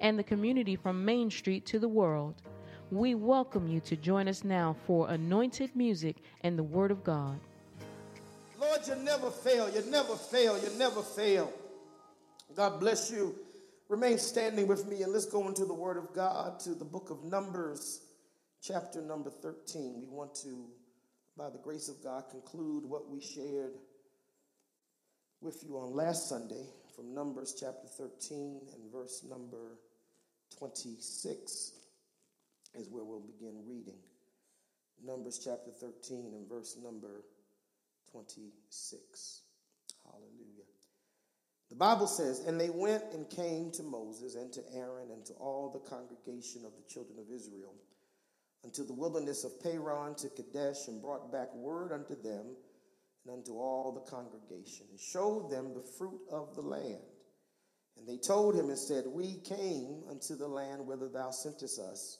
and the community from Main Street to the world. We welcome you to join us now for anointed music and the Word of God. Lord, you never fail, you never fail, you never fail. God bless you. Remain standing with me and let's go into the Word of God to the book of Numbers, chapter number 13. We want to, by the grace of God, conclude what we shared with you on last Sunday from Numbers chapter 13 and verse number 26 is where we'll begin reading. Numbers chapter 13 and verse number 26. Hallelujah. The Bible says, And they went and came to Moses and to Aaron and to all the congregation of the children of Israel unto the wilderness of Paran to Kadesh and brought back word unto them and unto all the congregation and showed them the fruit of the land. And they told him and said, We came unto the land whither thou sentest us,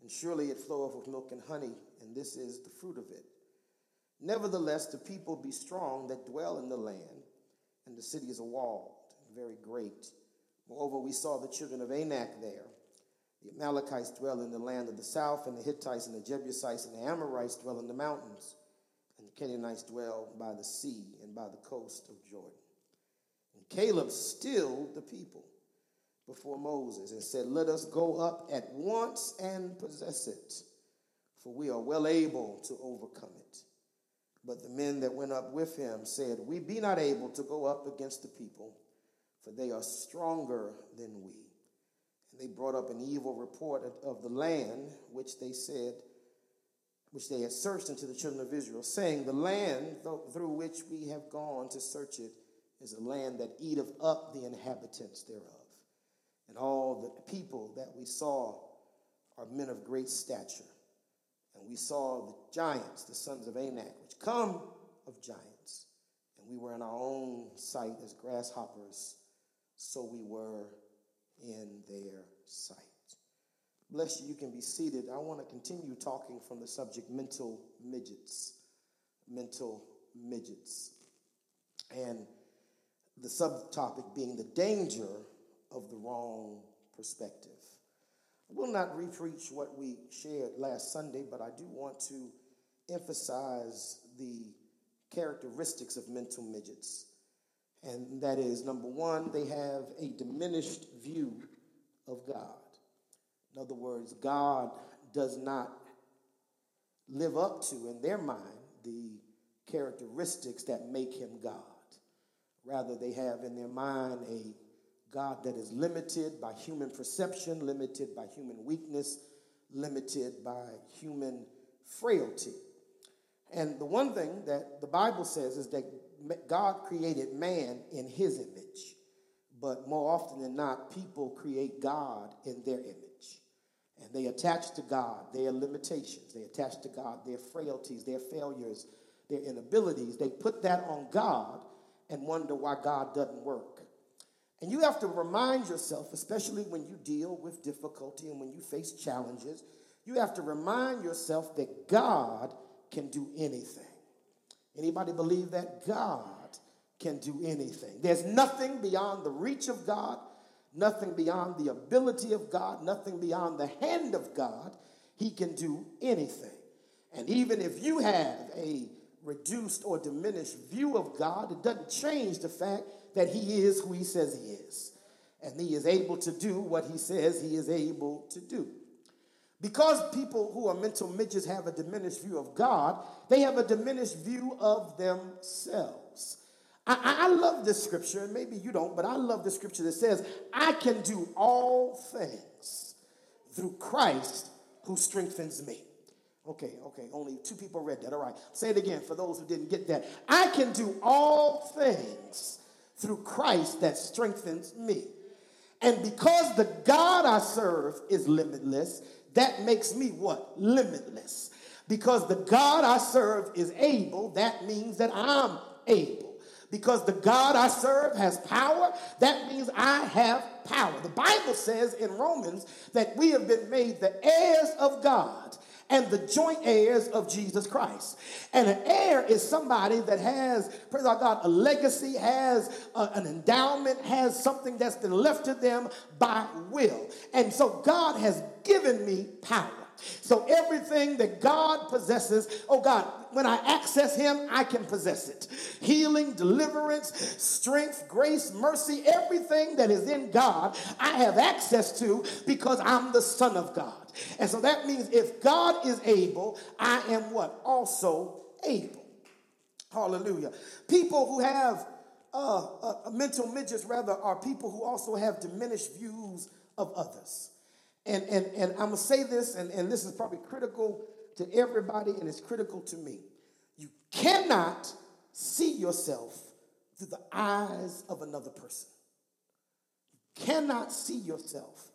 and surely it floweth with milk and honey, and this is the fruit of it. Nevertheless, the people be strong that dwell in the land, and the city is a walled very great. Moreover, we saw the children of Anak there. The Amalekites dwell in the land of the south, and the Hittites and the Jebusites and the Amorites dwell in the mountains, and the Canaanites dwell by the sea and by the coast of Jordan. Caleb stilled the people before Moses and said, Let us go up at once and possess it, for we are well able to overcome it. But the men that went up with him said, We be not able to go up against the people, for they are stronger than we. And they brought up an evil report of the land which they said, which they had searched unto the children of Israel, saying, The land through which we have gone to search it is a land that eateth up the inhabitants thereof. And all the people that we saw are men of great stature. And we saw the giants, the sons of Anak, which come of giants. And we were in our own sight as grasshoppers, so we were in their sight. Bless you, you can be seated. I want to continue talking from the subject mental midgets. Mental midgets. And the subtopic being the danger of the wrong perspective. I will not repreach what we shared last Sunday, but I do want to emphasize the characteristics of mental midgets. And that is number one, they have a diminished view of God. In other words, God does not live up to, in their mind, the characteristics that make him God. Rather, they have in their mind a God that is limited by human perception, limited by human weakness, limited by human frailty. And the one thing that the Bible says is that God created man in his image, but more often than not, people create God in their image. And they attach to God their limitations, they attach to God their frailties, their failures, their inabilities. They put that on God and wonder why God doesn't work. And you have to remind yourself, especially when you deal with difficulty and when you face challenges, you have to remind yourself that God can do anything. Anybody believe that God can do anything? There's nothing beyond the reach of God, nothing beyond the ability of God, nothing beyond the hand of God. He can do anything. And even if you have a reduced or diminished view of God, it doesn't change the fact that He is who He says He is. And He is able to do what He says He is able to do. Because people who are mental midgets have a diminished view of God, they have a diminished view of themselves. I, I, love this scripture, and maybe you don't, but I love the scripture that says, I can do all things through Christ who strengthens me. Okay, okay, only two people read that. All right, say it again for those who didn't get that. I can do all things through Christ that strengthens me. And because the God I serve is limitless, that makes me what? Limitless. Because the God I serve is able, that means that I'm able. Because the God I serve has power, that means I have power. The Bible says in Romans that we have been made the heirs of God and the joint heirs of Jesus Christ. And an heir is somebody that has, praise our God, a legacy, has a, an endowment, has something that's been left to them by will. And so God has given me power. So everything that God possesses, oh God, when I access Him, I can possess it. Healing, deliverance, strength, grace, mercy, everything that is in God, I have access to because I'm the Son of God. And so that means if God is able, I am what? Also able. Hallelujah. People who have uh, uh, mental midgets, rather, are people who also have diminished views of others. And, and, and I'm going to say this, and, and this is probably critical to everybody, and it's critical to me. You cannot see yourself through the eyes of another person. You cannot see yourself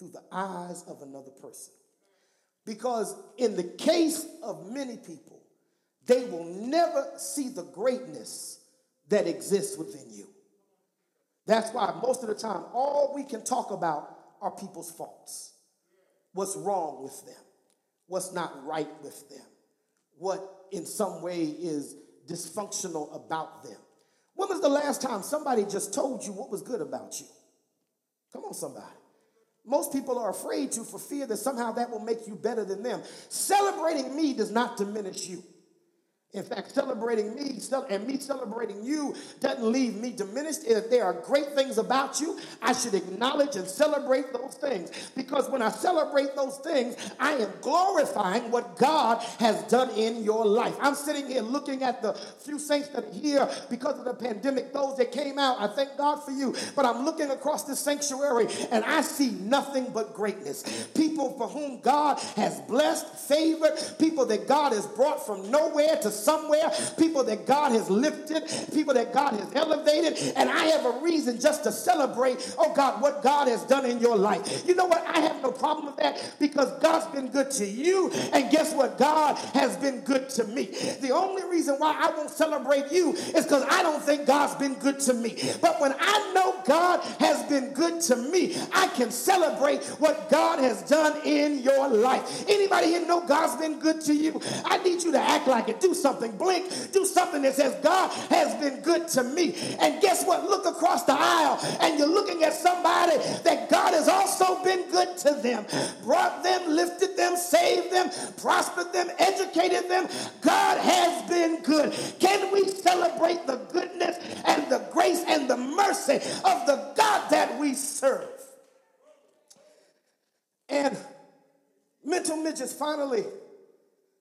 through the eyes of another person. Because in the case of many people, they will never see the greatness that exists within you. That's why most of the time, all we can talk about are people's faults. What's wrong with them? What's not right with them? What in some way is dysfunctional about them? When was the last time somebody just told you what was good about you? Come on, somebody. Most people are afraid to for fear that somehow that will make you better than them. Celebrating me does not diminish you. In fact, celebrating me and me celebrating you doesn't leave me diminished. If there are great things about you, I should acknowledge and celebrate those things. Because when I celebrate those things, I am glorifying what God has done in your life. I'm sitting here looking at the few saints that are here because of the pandemic, those that came out. I thank God for you. But I'm looking across the sanctuary and I see nothing but greatness. People for whom God has blessed, favored, people that God has brought from nowhere to somewhere, people that God has lifted, people that God has elevated, and I have a reason just to celebrate, oh God, what God has done in your life. You know what? I have no problem with that because God's been good to you, and guess what? God has been good to me. The only reason why I won't celebrate you is because I don't think God's been good to me. But when I know God has been good to me, I can celebrate what God has done in your life. Anybody here know God's been good to you? I need you to act like it. Do something something, blink, do something that says, God has been good to me. And guess what? Look across the aisle and you're looking at somebody that God has also been good to them, brought them, lifted them, saved them, prospered them, educated them. God has been good. Can we celebrate the goodness and the grace and the mercy of the God that we serve? And mental midgets finally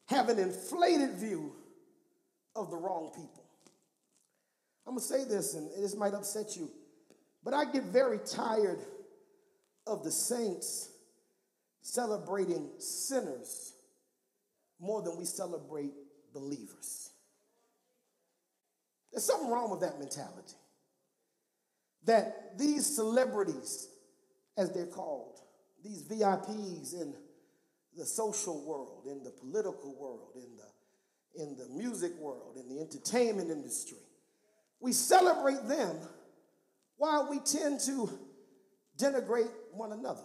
have an inflated view of the wrong people. I'm going to say this, and this might upset you, but I get very tired of the saints celebrating sinners more than we celebrate believers. There's something wrong with that mentality. That these celebrities, as they're called, these VIPs in the social world, in the political world, in the in the music world, in the entertainment industry. We celebrate them while we tend to denigrate one another.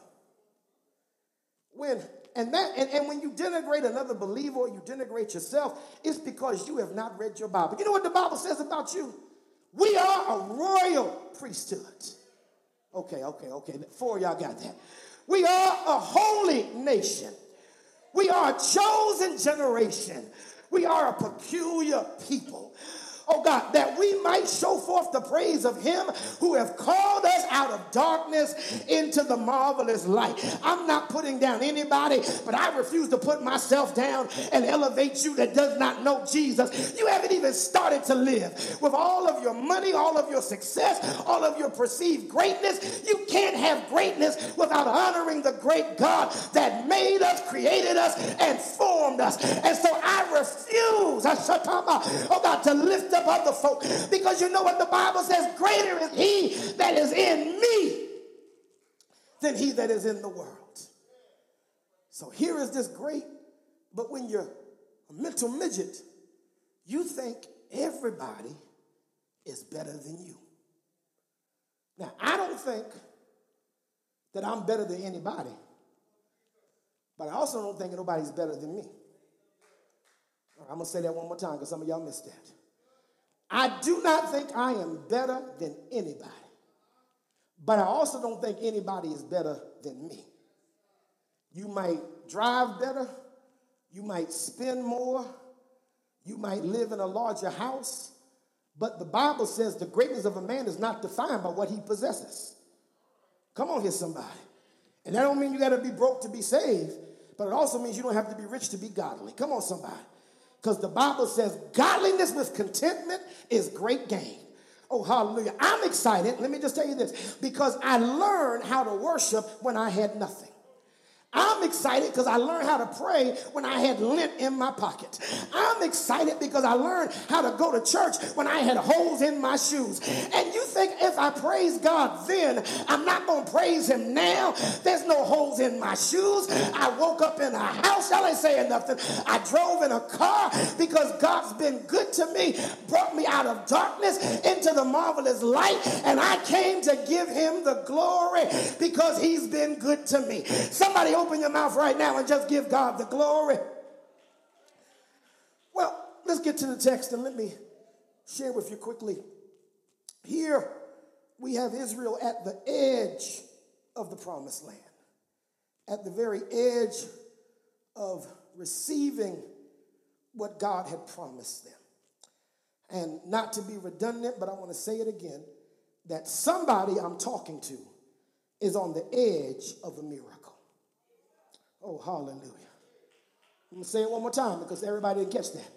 When and that and, and when you denigrate another believer or you denigrate yourself, it's because you have not read your Bible. You know what the Bible says about you? We are a royal priesthood. Okay, okay, okay. Four y'all got that. We are a holy nation. We are a chosen generation. We are a peculiar people oh God, that we might show forth the praise of him who have called us out of darkness into the marvelous light. I'm not putting down anybody, but I refuse to put myself down and elevate you that does not know Jesus. You haven't even started to live with all of your money, all of your success, all of your perceived greatness. You can't have greatness without honoring the great God that made us, created us, and formed us. And so I refuse, oh God, to lift up other folk. Because you know what the Bible says? Greater is he that is in me than he that is in the world. So here is this great, but when you're a mental midget, you think everybody is better than you. Now, I don't think that I'm better than anybody, but I also don't think nobody's better than me. I'm gonna say that one more time because some of y'all missed that. I do not think I am better than anybody, but I also don't think anybody is better than me. You might drive better, you might spend more, you might live in a larger house, but the Bible says the greatness of a man is not defined by what he possesses. Come on here, somebody. And that don't mean you got to be broke to be saved, but it also means you don't have to be rich to be godly. Come on, somebody. Because the Bible says godliness with contentment is great gain. Oh, hallelujah. I'm excited. Let me just tell you this because I learned how to worship when I had nothing. Excited because I learned how to pray when I had lint in my pocket. I'm excited because I learned how to go to church when I had holes in my shoes. And you think if I praise God then, I'm not going to praise Him now? There's no holes in my shoes. I woke up in a house. Y'all ain't saying nothing. I drove in a car because God's been good to me, brought me out of darkness into the marvelous light, and I came to give Him the glory because He's been good to me. Somebody open your mouth right now and just give God the glory. Well, let's get to the text and let me share with you quickly. Here we have Israel at the edge of the promised land, at the very edge of receiving what God had promised them. And not to be redundant, but I want to say it again that somebody I'm talking to is on the edge of a miracle. Oh, hallelujah. I'm going to say it one more time because everybody didn't catch that.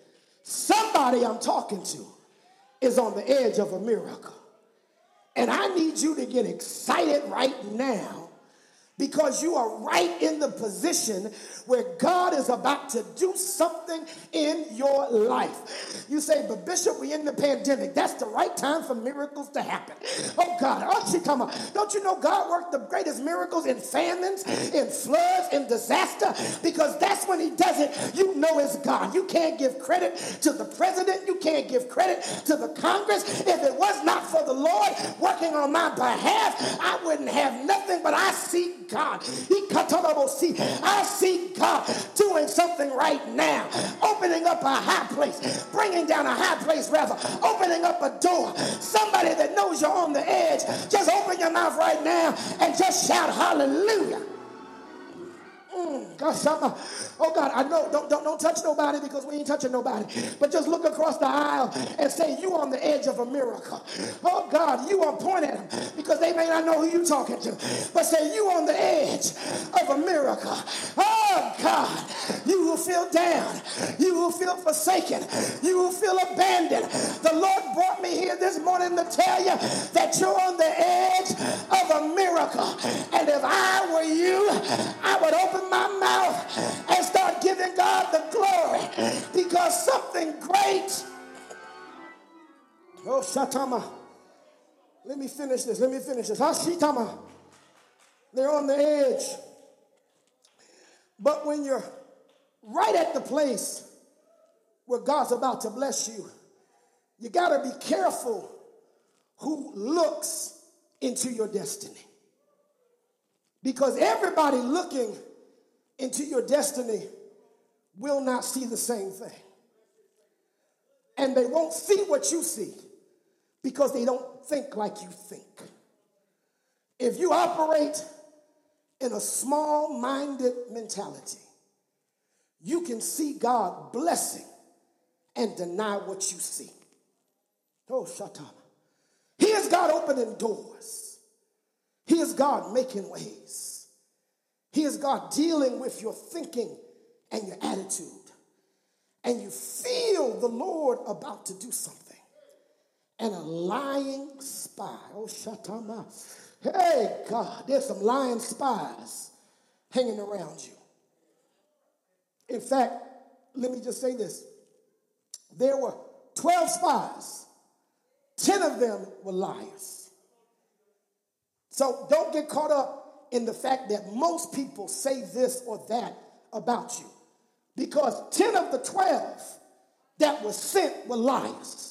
Somebody I'm talking to is on the edge of a miracle. And I need you to get excited right now because you are right in the position where God is about to do something in your life. You say, but Bishop, we in the pandemic. That's the right time for miracles to happen. Oh God, oh, she come on. Don't you know God worked the greatest miracles in famines, in floods, in disaster? Because that's when he does it. You know it's God. You can't give credit to the president. You can't give credit to the Congress. If it was not for the Lord working on my behalf, I wouldn't have nothing, but I see God. I see God doing something right now, opening up a high place, bringing down a high place, rather, opening up a door. Somebody that knows you're on the edge, just open your mouth right now and just shout hallelujah. Mm. Oh God, I know. Don't, don't don't touch nobody because we ain't touching nobody. But just look across the aisle and say you on the edge of a miracle. Oh God, you want to point at them because they may not know who you talking to. But say you on the edge of a miracle. Oh God, you will feel down. You will feel forsaken. You will feel abandoned. The Lord brought me here this morning to tell you that you're on the edge of a miracle. And if I were you, something great. Oh, Shatama. Let me finish this. Let me finish this. Ah, Hashitama. They're on the edge. But when you're right at the place where God's about to bless you, you got to be careful who looks into your destiny. Because everybody looking into your destiny will not see the same thing. And they won't see what you see because they don't think like you think. If you operate in a small minded mentality, you can see God blessing and deny what you see. Oh, Shatana. He is God opening doors, He is God making ways. He is God dealing with your thinking and your attitude. And you feel the Lord about to do something. And a lying spy, oh, shut Shatama. Hey, God, there's some lying spies hanging around you. In fact, let me just say this there were 12 spies, 10 of them were liars. So don't get caught up in the fact that most people say this or that about you. Because 10 of the 12 that were sent were liars.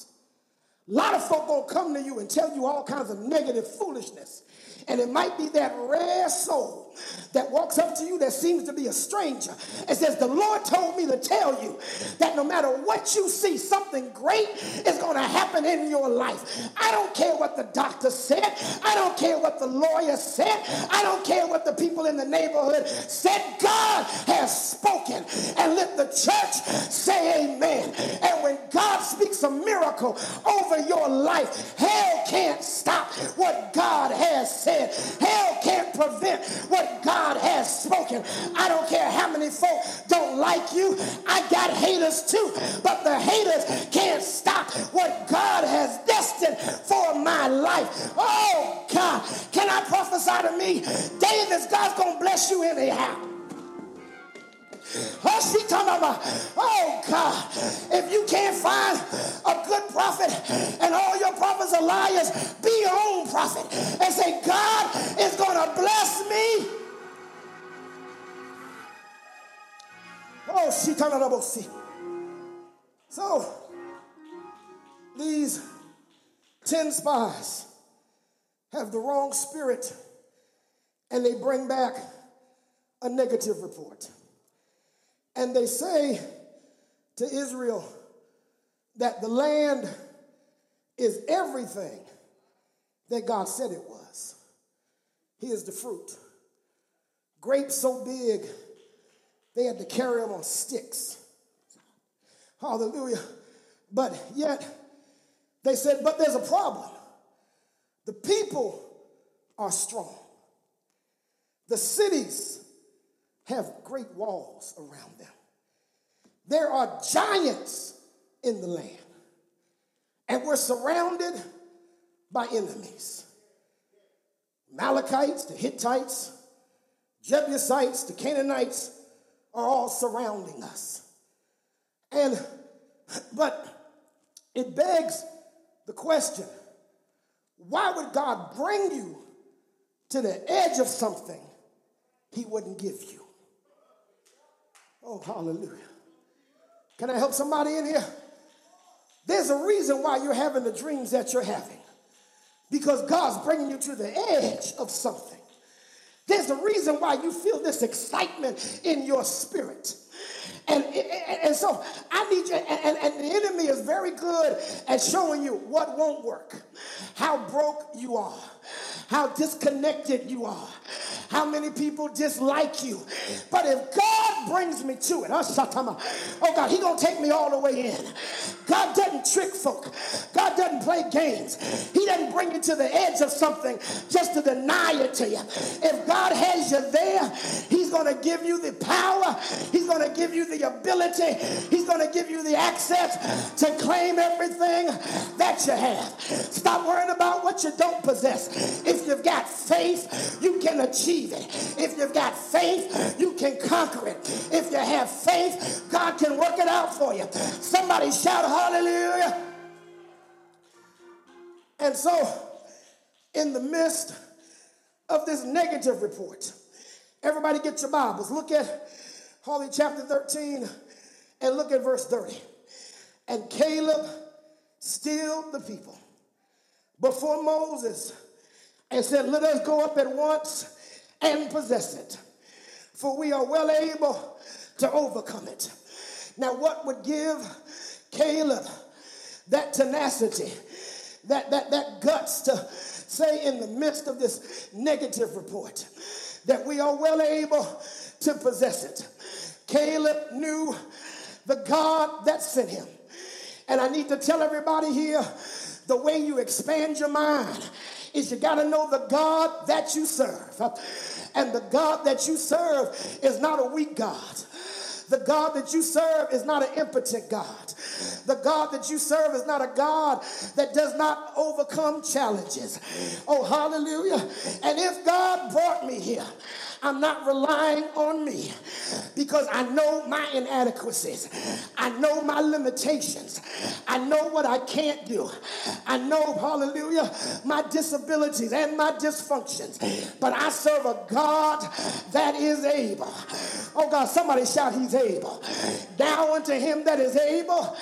A lot of folk gonna come to you and tell you all kinds of negative foolishness. And it might be that rare soul that walks up to you that seems to be a stranger and says, The Lord told me to tell you that no matter what you see, something great is going to happen in your life. I don't care what the doctor said. I don't care what the lawyer said. I don't care what the people in the neighborhood said. God has spoken. And let the church say amen. And when God speaks a miracle over your life, hell can't stop what God has said. Hell can't prevent what God has spoken. I don't care how many folk don't like you. I got haters too, but the haters can't stop what God has destined for my life. Oh God, can I prophesy to me? David's God's gonna bless you anyhow. Oh, oh God, if you can't find a good prophet and all your prophets are liars, be your own prophet and say, God is going to bless me. Oh. So, these 10 spies have the wrong spirit and they bring back a negative report. And they say to Israel that the land is everything that God said it was. Here's the fruit grapes so big they had to carry them on sticks. Hallelujah. But yet, they said, but there's a problem. The people are strong. The cities have great walls around them. There are giants in the land. And we're surrounded by enemies. Amalekites, the Hittites, Jebusites, the Canaanites, are all surrounding us. And, but it begs the question why would God bring you to the edge of something he wouldn't give you? Oh, hallelujah. Can I help somebody in here? There's a reason why you're having the dreams that you're having. Because God's bringing you to the edge of something. There's a reason why you feel this excitement in your spirit. And, and, and so I need you, and, and the enemy is very good at showing you what won't work, how broke you are, how disconnected you are, how many people dislike you. But if God brings me to it, oh God, He gonna take me all the way in. God doesn't trick folk. God doesn't play games. He doesn't bring you to the edge of something just to deny it to you. If God has you there, He's gonna give you the power. He's gonna give you the ability. He's gonna give you the access to claim everything that you have. Stop worrying about what you don't possess. If you've got faith, you can achieve it. If you've got faith, you can conquer it. If you have faith, God can work it out for you. Somebody shout hallelujah. And so, in the midst of this negative report, everybody get your Bibles. Look at Holy chapter 13 and look at verse 30. And Caleb stilled the people before Moses and said, Let us go up at once and possess it, for we are well able to overcome it. Now, what would give Caleb that tenacity, that, that, that guts to say in the midst of this negative report that we are well able to possess it? Caleb knew the God that sent him. And I need to tell everybody here the way you expand your mind is you got to know the God that you serve. And the God that you serve is not a weak God. The God that you serve is not an impotent God. The God that you serve is not a God that does not overcome challenges. Oh, hallelujah. And if God brought me here, I'm not relying on me. because I know my inadequacies. I know my limitations. I know what I can't do. I know, hallelujah, my disabilities and my dysfunctions. But I serve a God that is able. Oh God, somebody shout, He's able. Now unto Him that is able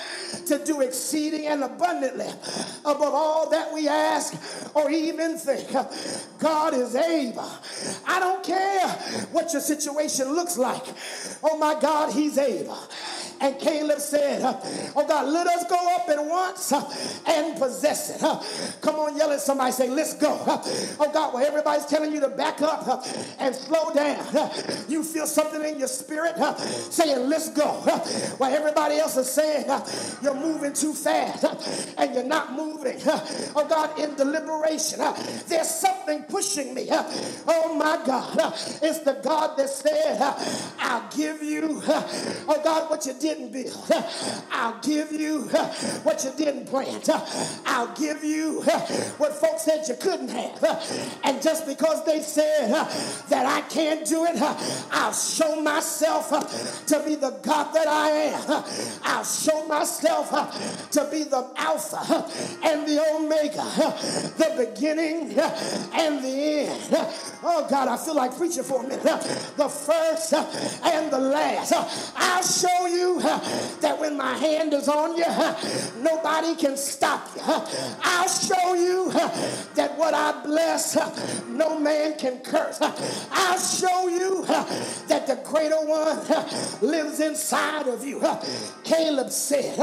to do exceeding and abundantly above all that we ask or even think. God is able. I don't care what your situation looks like. Oh my God, He's able. And Caleb said, Oh God, let us go up at once and possess it. Come on, yell at somebody, say, Let's go. Oh God, well, everybody's telling you to back up and slow down. You feel something in your spirit saying, Let's go. While everybody else is saying, You're moving too fast and you're not moving. Oh God, in deliberation, there's something pushing me. Oh my God, it's the God that said, I'll give you, oh God, what you didn't build. I'll give you what you didn't plant. I'll give you what folks said you couldn't have. And just because they said that I can't do it, I'll show myself to be the God that I am. I'll show myself to be the Alpha and the Omega, the beginning and the end. Oh God, I feel like preaching for a minute. The first and the last. I'll show you that when my hand is on you, nobody can stop you. I'll show you that what I bless, no man can curse. I'll show you that the greater one lives inside of you. Caleb said,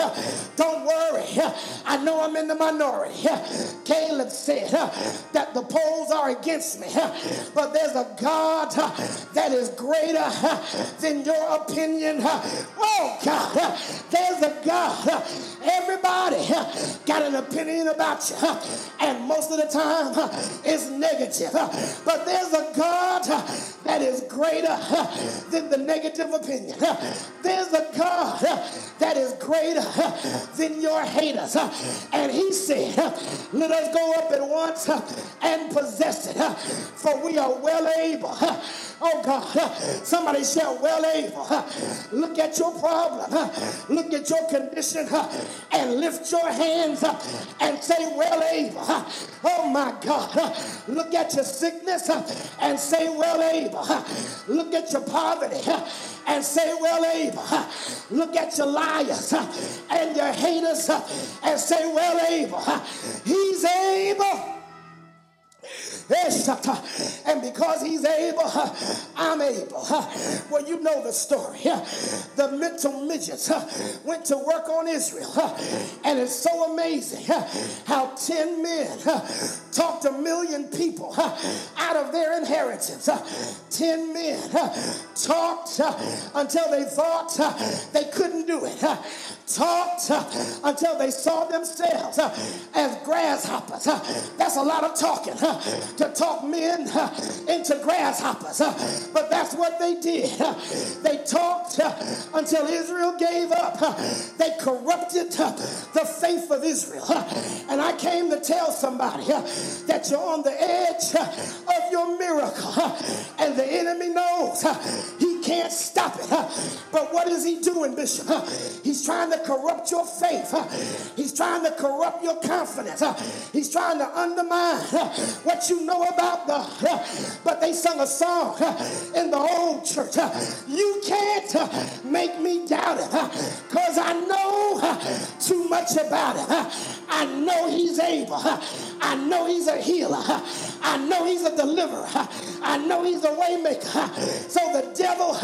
Don't worry, I know I'm in the minority. Caleb said that the polls are against me, but there's a God that is greater than your opinion. Oh, God. There's a God. Everybody got an opinion about you, and most of the time it's negative. But there's a God that is greater than the negative opinion. There's a God that is greater than your haters. And he said, Let us go up at once and possess it, for we are well able. Oh God, somebody shout, well able. Look at your problem. Look at your condition and lift your hands and say, well able. Oh my God. Look at your sickness and say, well able. Look at your poverty and say, well able. Look at your liars and your haters and say, well able. He's able. And because he's able, I'm able. Well, you know the story. The mental midgets went to work on Israel. And it's so amazing how 10 men talked a million people out of their inheritance. Uh, 10 men uh, talked uh, until they thought they couldn't do it. Talked until they saw themselves as grasshoppers. That's a lot of talking to talk men into grasshoppers. But that's what they did. They talked until Israel gave up. They corrupted the faith of Israel. And I came to tell somebody that you're on the edge of your miracle. And the enemy knows he can't stop it. But what is he doing, Bishop? He's trying to corrupt your faith. He's trying to corrupt your confidence. He's trying to undermine what you know about God. But they sung a song in the old church. You can't make me doubt it because I know too much about it. I know he's able. I know he's a healer. I know he's a deliverer. I know he's a waymaker. So the devil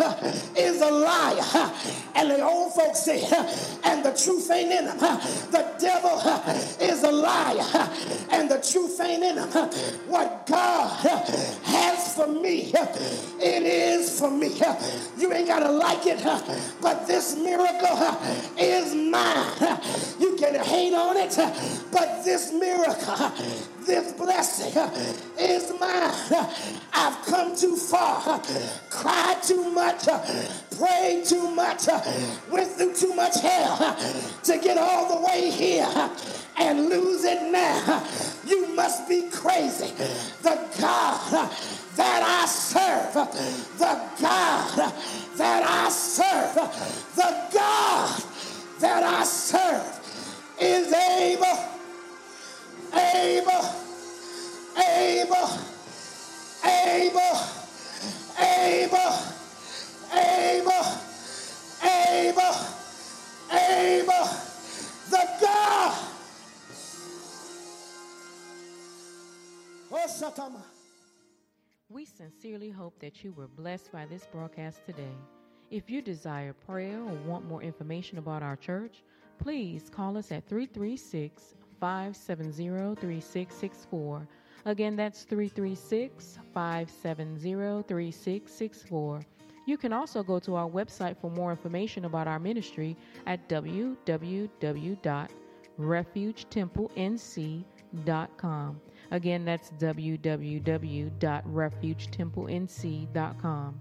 is a liar. And the old folks say, and the truth ain't in him. The devil is a liar. And the truth ain't in him. What God has for me, it is for me. You ain't got to like it, but this miracle is mine. You can hate on it, but this miracle, this blessing is mine. I've come too far cried too much, prayed too much, went through too much hell to get all the way here and lose it now. You must be crazy. The God that I serve, the God that I serve, the God that I serve is able, able, able, able, able, able, able, able, the God. Oh. We sincerely hope that you were blessed by this broadcast today. If you desire prayer or want more information about our church, please call us at 336 570 3664. Again, that's 336 570 3664. You can also go to our website for more information about our ministry at www.refugetemple.nc.com. Again, that's www.refugetemple.nc.com.